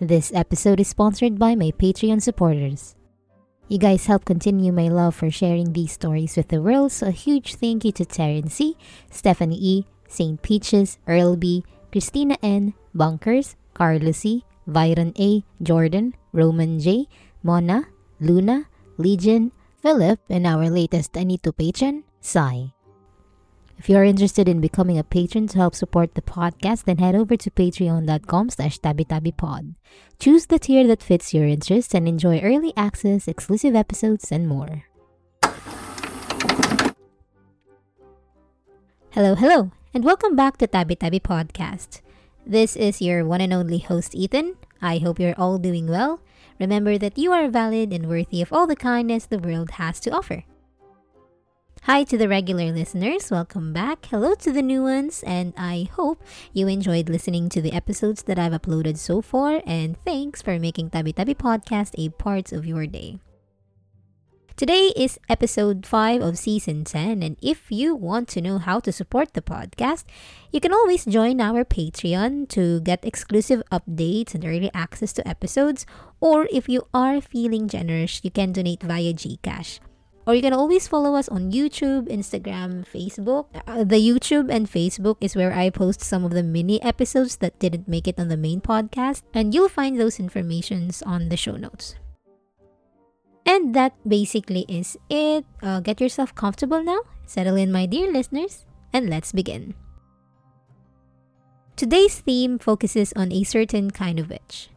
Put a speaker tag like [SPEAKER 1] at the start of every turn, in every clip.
[SPEAKER 1] This episode is sponsored by my Patreon supporters. You guys help continue my love for sharing these stories with the world, so a huge thank you to Terrence C., Stephanie E., St. Peaches, Earl B., Christina N., Bunkers, Carlos C., Byron A., Jordan, Roman J., Mona, Luna, Legion, Philip, and our latest Anito patron, Sai. If you are interested in becoming a patron to help support the podcast, then head over to patreon.com slash tabitabipod. Choose the tier that fits your interest and enjoy early access, exclusive episodes, and more. Hello, hello, and welcome back to Tabi Tabi Podcast. This is your one and only host, Ethan. I hope you're all doing well. Remember that you are valid and worthy of all the kindness the world has to offer. Hi to the regular listeners, welcome back. Hello to the new ones, and I hope you enjoyed listening to the episodes that I've uploaded so far, and thanks for making Tabi Tabi Podcast a part of your day. Today is episode 5 of season 10, and if you want to know how to support the podcast, you can always join our Patreon to get exclusive updates and early access to episodes, or if you are feeling generous, you can donate via GCash. Or you can always follow us on YouTube, Instagram, Facebook. Uh, the YouTube and Facebook is where I post some of the mini episodes that didn't make it on the main podcast, and you'll find those informations on the show notes. And that basically is it. Uh, get yourself comfortable now, settle in, my dear listeners, and let's begin. Today's theme focuses on a certain kind of witch.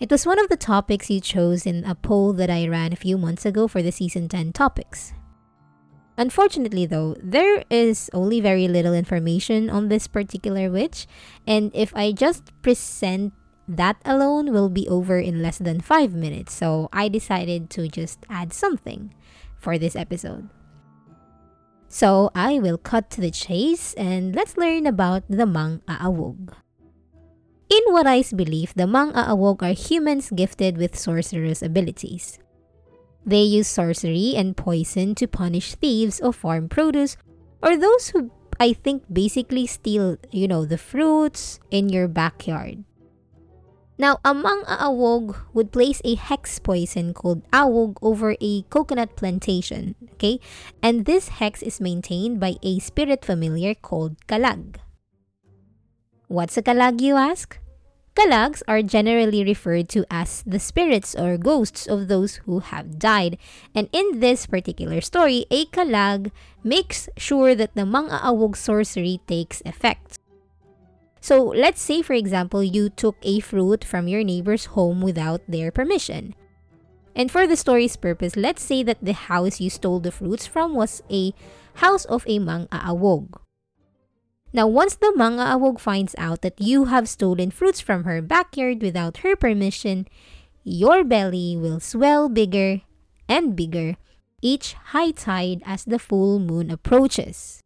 [SPEAKER 1] It was one of the topics you chose in a poll that I ran a few months ago for the season 10 topics. Unfortunately, though, there is only very little information on this particular witch, and if I just present that alone will be over in less than 5 minutes, so I decided to just add something for this episode. So I will cut to the chase and let's learn about the Mang Aawog. In Waray's belief, the Mang Aawog are humans gifted with sorcerous abilities. They use sorcery and poison to punish thieves of farm produce or those who I think basically steal, you know, the fruits in your backyard. Now, a Mang Aawog would place a hex poison called awog over a coconut plantation, okay? And this hex is maintained by a spirit familiar called kalag. What's a kalag, you ask? Kalags are generally referred to as the spirits or ghosts of those who have died. And in this particular story, a kalag makes sure that the Mang Aawog sorcery takes effect. So, let's say, for example, you took a fruit from your neighbor's home without their permission. And for the story's purpose, let's say that the house you stole the fruits from was a house of a Mang Aawog. Now, once the manga Aawog finds out that you have stolen fruits from her backyard without her permission, your belly will swell bigger and bigger each high tide as the full moon approaches.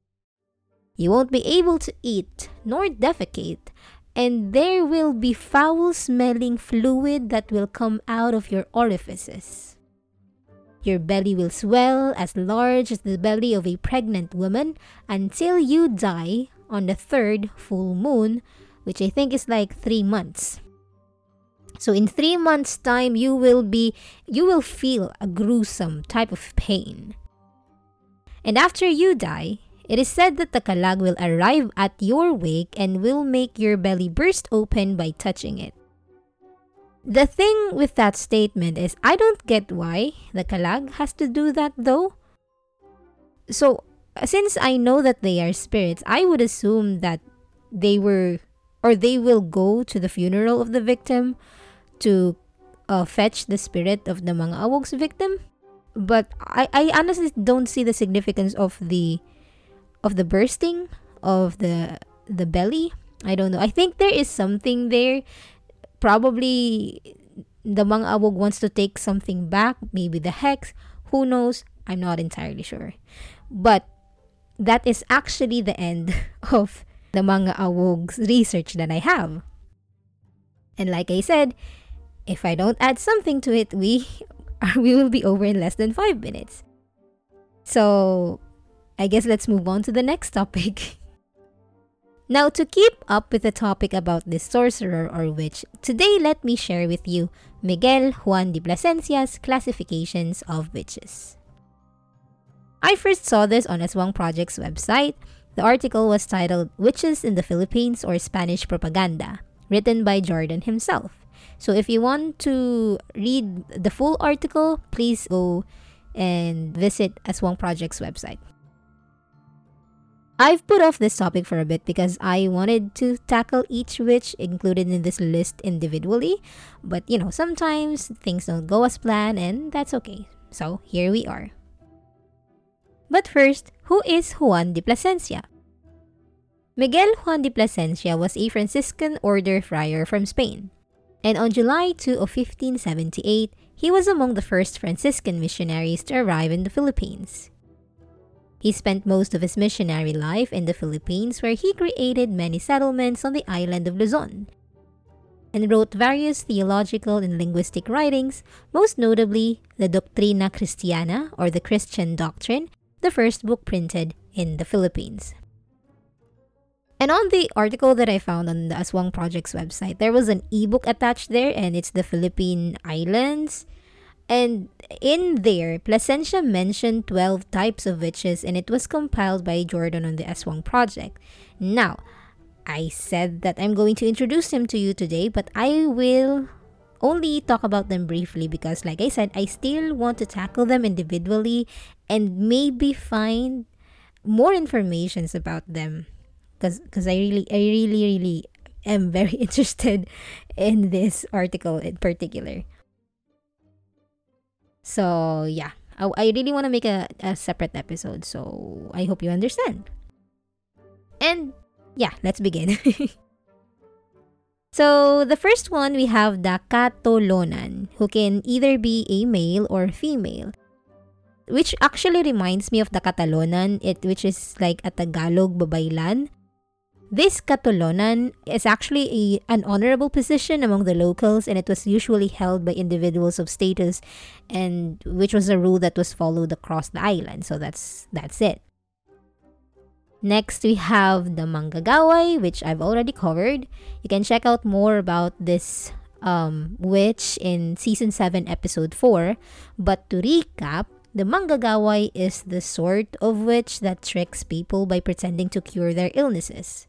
[SPEAKER 1] You won't be able to eat nor defecate, and there will be foul smelling fluid that will come out of your orifices. Your belly will swell as large as the belly of a pregnant woman until you die on the third full moon, which I think is like three months. So in three months' time, you will be you will feel a gruesome type of pain. And after you die, it is said that the kalag will arrive at your wake and will make your belly burst open by touching it. The thing with that statement is I don't get why the kalag has to do that though. So since I know that they are spirits, I would assume that they were or they will go to the funeral of the victim to uh, fetch the spirit of the mga awog's victim. But I, I honestly don't see the significance of the of the bursting of the the belly. I don't know. I think there is something there. Probably the mga awog wants to take something back, maybe the hex. Who knows? I'm not entirely sure. But that is actually the end of the mga awog's research that I have. And like I said, if I don't add something to it, we we will be over in less than 5 minutes. So, I guess let's move on to the next topic. Now, to keep up with the topic about this sorcerer or witch, today let me share with you Miguel Juan de Plasencia's classifications of witches. I first saw this on Aswang Project's website. The article was titled Witches in the Philippines or Spanish Propaganda, written by Jordan himself. So if you want to read the full article, please go and visit Aswang Project's website. I've put off this topic for a bit because I wanted to tackle each witch included in this list individually, but you know, sometimes things don't go as planned and that's okay. So here we are. But first, who is Juan de Plasencia? Miguel Juan de Plasencia was a Franciscan order friar from Spain, and on July 2 of 1578, he was among the first Franciscan missionaries to arrive in the Philippines. He spent most of his missionary life in the Philippines where he created many settlements on the island of Luzon and wrote various theological and linguistic writings, most notably the Doctrina Christiana or the Christian Doctrine, the first book printed in the Philippines. And on the article that I found on the Aswang Project's website, there was an ebook attached there, and it's the Philippine Islands and in there, Plasencia mentioned 12 types of witches and it was compiled by Jordan on the Aswang project. Now, I said that I'm going to introduce them to you today, but I will only talk about them briefly because like I said, I still want to tackle them individually and maybe find more informations about them because I really I really really am very interested in this article in particular. So, yeah. I, I really want to make a, a separate episode. So, I hope you understand. And, yeah, let's begin. so, the first one, we have the Katolonan, who can either be a male or female. Which actually reminds me of the Katalonan, it, which is like a Tagalog babaylan this katolonan is actually a, an honorable position among the locals and it was usually held by individuals of status and which was a rule that was followed across the island. So that's that's it. Next, we have the Manggagaway, which I've already covered. You can check out more about this um, witch in season 7, episode 4. But to recap, the Manggagaway is the sort of witch that tricks people by pretending to cure their illnesses.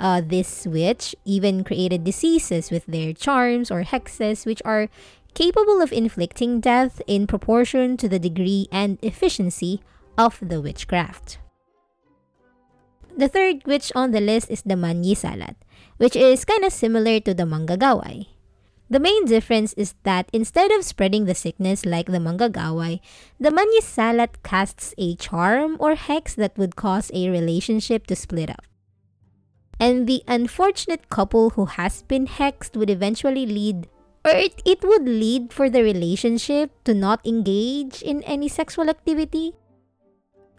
[SPEAKER 1] Uh, this witch even created diseases with their charms or hexes, which are capable of inflicting death in proportion to the degree and efficiency of the witchcraft. The third witch on the list is the Manyisalat, which is kind of similar to the Manggagaway. The main difference is that instead of spreading the sickness like the Manggagaway, the Manyisalat casts a charm or hex that would cause a relationship to split up. And the unfortunate couple who has been hexed would eventually lead, or it, it would lead for the relationship to not engage in any sexual activity.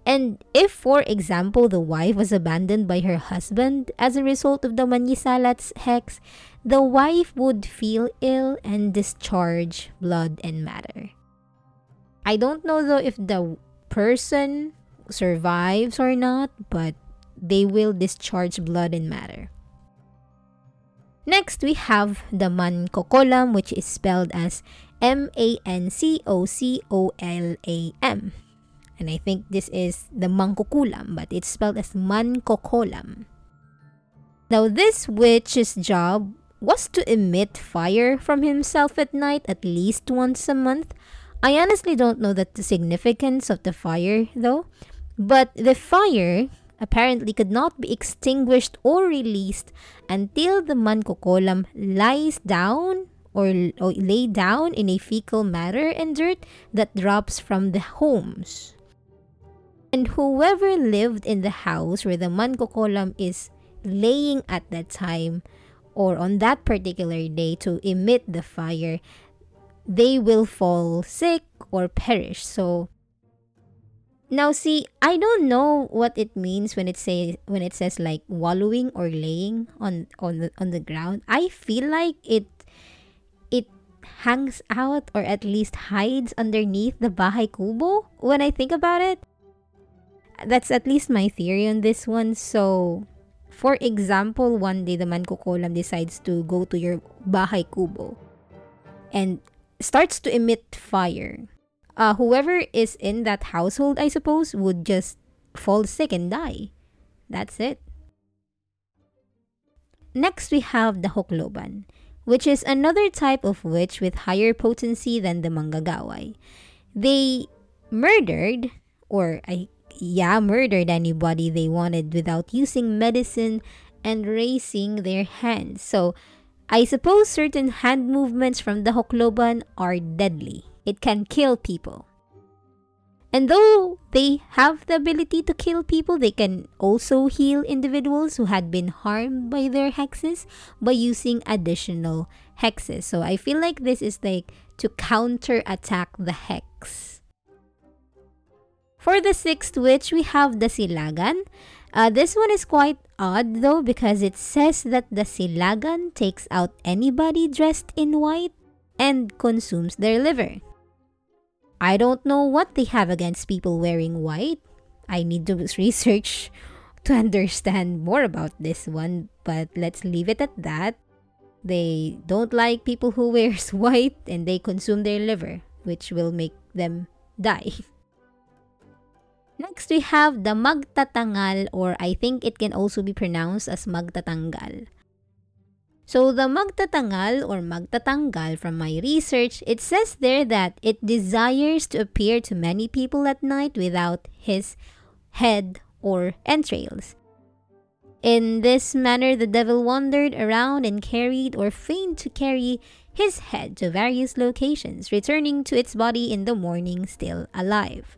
[SPEAKER 1] And if, for example, the wife was abandoned by her husband as a result of the Manyisalat's hex, the wife would feel ill and discharge blood and matter. I don't know though if the person survives or not, but they will discharge blood and matter. Next, we have the mancocolam, which is spelled as M A N C O C O L A M. And I think this is the mancoculam, but it's spelled as mancocolam. Now, this witch's job was to emit fire from himself at night at least once a month. I honestly don't know the significance of the fire, though, but the fire apparently could not be extinguished or released until the mancocolam lies down or, or lay down in a fecal matter and dirt that drops from the homes. And whoever lived in the house where the mancocolam is laying at that time or on that particular day to emit the fire, they will fall sick or perish. So now see, I don't know what it means when it say when it says like wallowing or laying on on the on the ground. I feel like it it hangs out or at least hides underneath the bahay kubo when I think about it. That's at least my theory on this one. So For example, one day the mankukulam decides to go to your bahay kubo and starts to emit fire. Uh, whoever is in that household, I suppose, would just fall sick and die. That's it. Next, we have the Hokloban, which is another type of witch with higher potency than the manggagaway. They murdered, or I yeah, murdered anybody they wanted without using medicine and raising their hands. So, I suppose certain hand movements from the Hokloban are deadly. It can kill people. And though they have the ability to kill people, they can also heal individuals who had been harmed by their hexes by using additional hexes. So I feel like this is like to counter attack the hex. For the sixth witch, we have the Silagan. Uh, this one is quite odd though because it says that the Silagan takes out anybody dressed in white and consumes their liver. I don't know what they have against people wearing white. I need to research to understand more about this one, but let's leave it at that. They don't like people who wears white and they consume their liver, which will make them die. Next, we have the magtatangal or I think it can also be pronounced as magtatanggal. So the magtatangal or magtatanggal from my research, it says there that it desires to appear to many people at night without his head or entrails. In this manner, the devil wandered around and carried or feigned to carry his head to various locations, returning to its body in the morning still alive.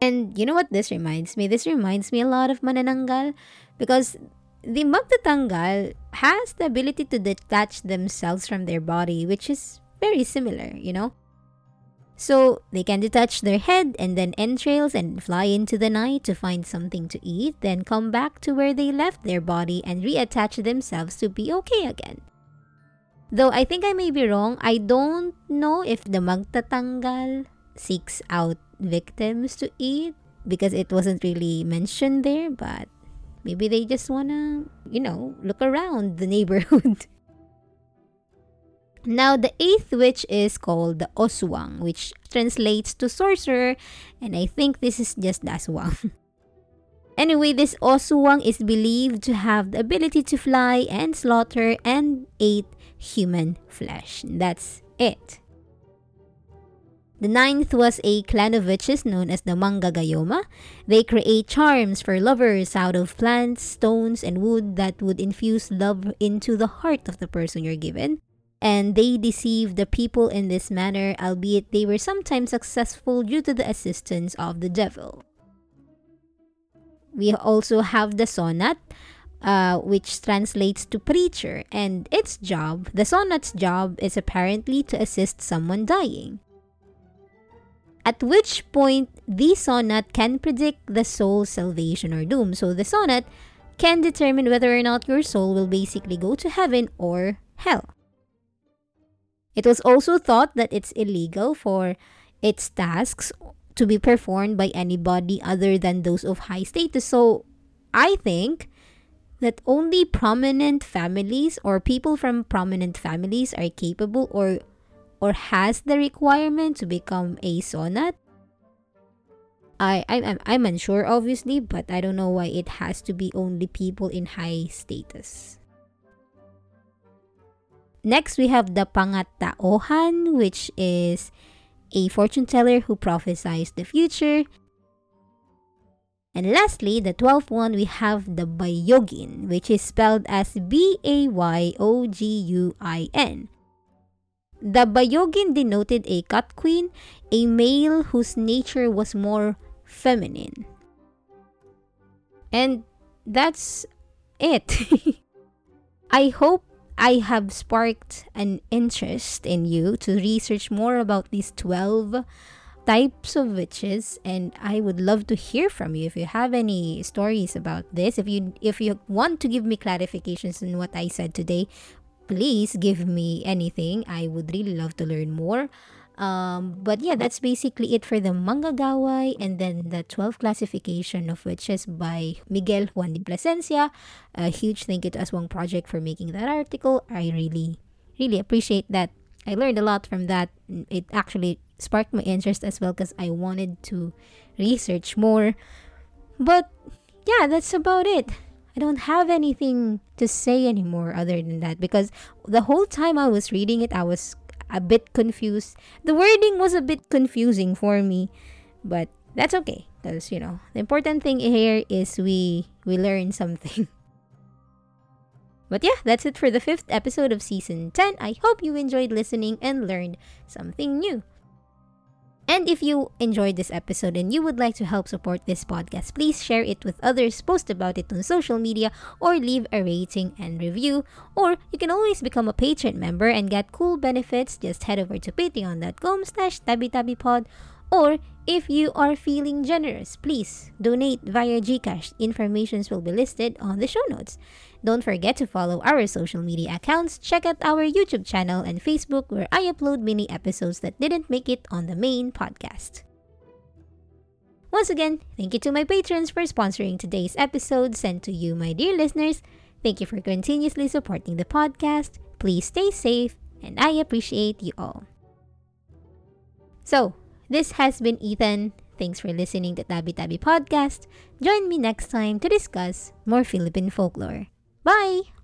[SPEAKER 1] And you know what this reminds me? This reminds me a lot of Manananggal because the Magtatanggal has the ability to detach themselves from their body, which is very similar, you know? So they can detach their head and then entrails and fly into the night to find something to eat, then come back to where they left their body and reattach themselves to be okay again. Though I think I may be wrong, I don't know if the Magtatanggal seeks out victims to eat because it wasn't really mentioned there, but maybe they just wanna, you know, look around the neighborhood. now, the eighth witch is called the Oswang, which translates to sorcerer, and I think this is just Aswang. anyway, this Oswang is believed to have the ability to fly and slaughter and eat human flesh. That's it. The ninth was a clan of witches known as the Manggagayoma. They create charms for lovers out of plants, stones, and wood that would infuse love into the heart of the person you're given. And they deceive the people in this manner, albeit they were sometimes successful due to the assistance of the devil. We also have the sonat, uh, which translates to preacher, and its job, the sonat's job, is apparently to assist someone dying at which point the sonat can predict the soul's salvation or doom. So the sonat can determine whether or not your soul will basically go to heaven or hell. It was also thought that it's illegal for its tasks to be performed by anybody other than those of high status. So I think that only prominent families or people from prominent families are capable or or has the requirement to become a sonat. I, I'm, I'm unsure, obviously, but I don't know why it has to be only people in high status. Next, we have the Pangataohan, which is a fortune teller who prophesies the future. And lastly, the 12th one, we have the Bayoguin, which is spelled as B A Y O G U I N. The Bayoguin denoted a cotquean, a male whose nature was more feminine. And that's it. I hope I have sparked an interest in you to research more about these 12 types of witches and I would love to hear from you if you have any stories about this if you if you want to give me clarifications on what I said today please give me anything. I would really love to learn more. Um, but yeah, that's basically it for the manga gawai, and then the 12 classification of which is by Miguel Juan de Plasencia. A huge thank you to Aswang Project for making that article. I really, really appreciate that. I learned a lot from that. It actually sparked my interest as well because I wanted to research more. But yeah, that's about it. I don't have anything to say anymore other than that because the whole time I was reading it, I was a bit confused. The wording was a bit confusing for me, but that's okay because you know the important thing here is we we learn something. But yeah, that's it for the fifth episode of season 10. I hope you enjoyed listening and learned something new. And if you enjoyed this episode and you would like to help support this podcast, please share it with others, post about it on social media, or leave a rating and review. Or you can always become a patron member and get cool benefits. Just head over to patreon.com slash tabitabipod or if you are feeling generous, please donate via Gcash. Informations will be listed on the show notes. Don't forget to follow our social media accounts, check out our YouTube channel and Facebook where I upload mini episodes that didn't make it on the main podcast. Once again, thank you to my patrons for sponsoring today's episode sent to you, my dear listeners. Thank you for continuously supporting the podcast. Please stay safe, and I appreciate you all. So, this has been Ethan. Thanks for listening to Tabi Tabi Podcast. Join me next time to discuss more Philippine folklore. Bye!